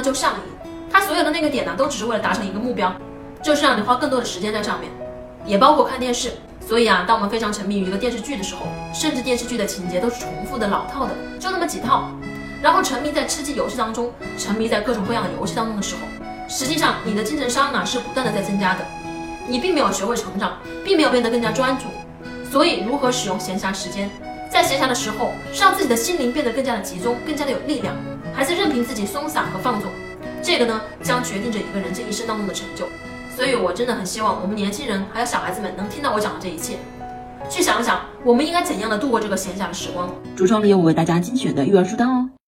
就上瘾，他所有的那个点呢，都只是为了达成一个目标，就是让你花更多的时间在上面，也包括看电视。所以啊，当我们非常沉迷于一个电视剧的时候，甚至电视剧的情节都是重复的、老套的，就那么几套，然后沉迷在吃鸡游戏当中，沉迷在各种各样的游戏当中的时候，实际上你的精神伤呢是不断的在增加的，你并没有学会成长，并没有变得更加专注。所以，如何使用闲暇时间，在闲暇的时候让自己的心灵变得更加的集中、更加的有力量，还是任凭自己松散和放纵，这个呢将决定着一个人这一生当中的成就。所以，我真的很希望我们年轻人还有小孩子们能听到我讲的这一切，去想想我们应该怎样的度过这个闲暇的时光。橱窗里有我为大家精选的育儿书单哦。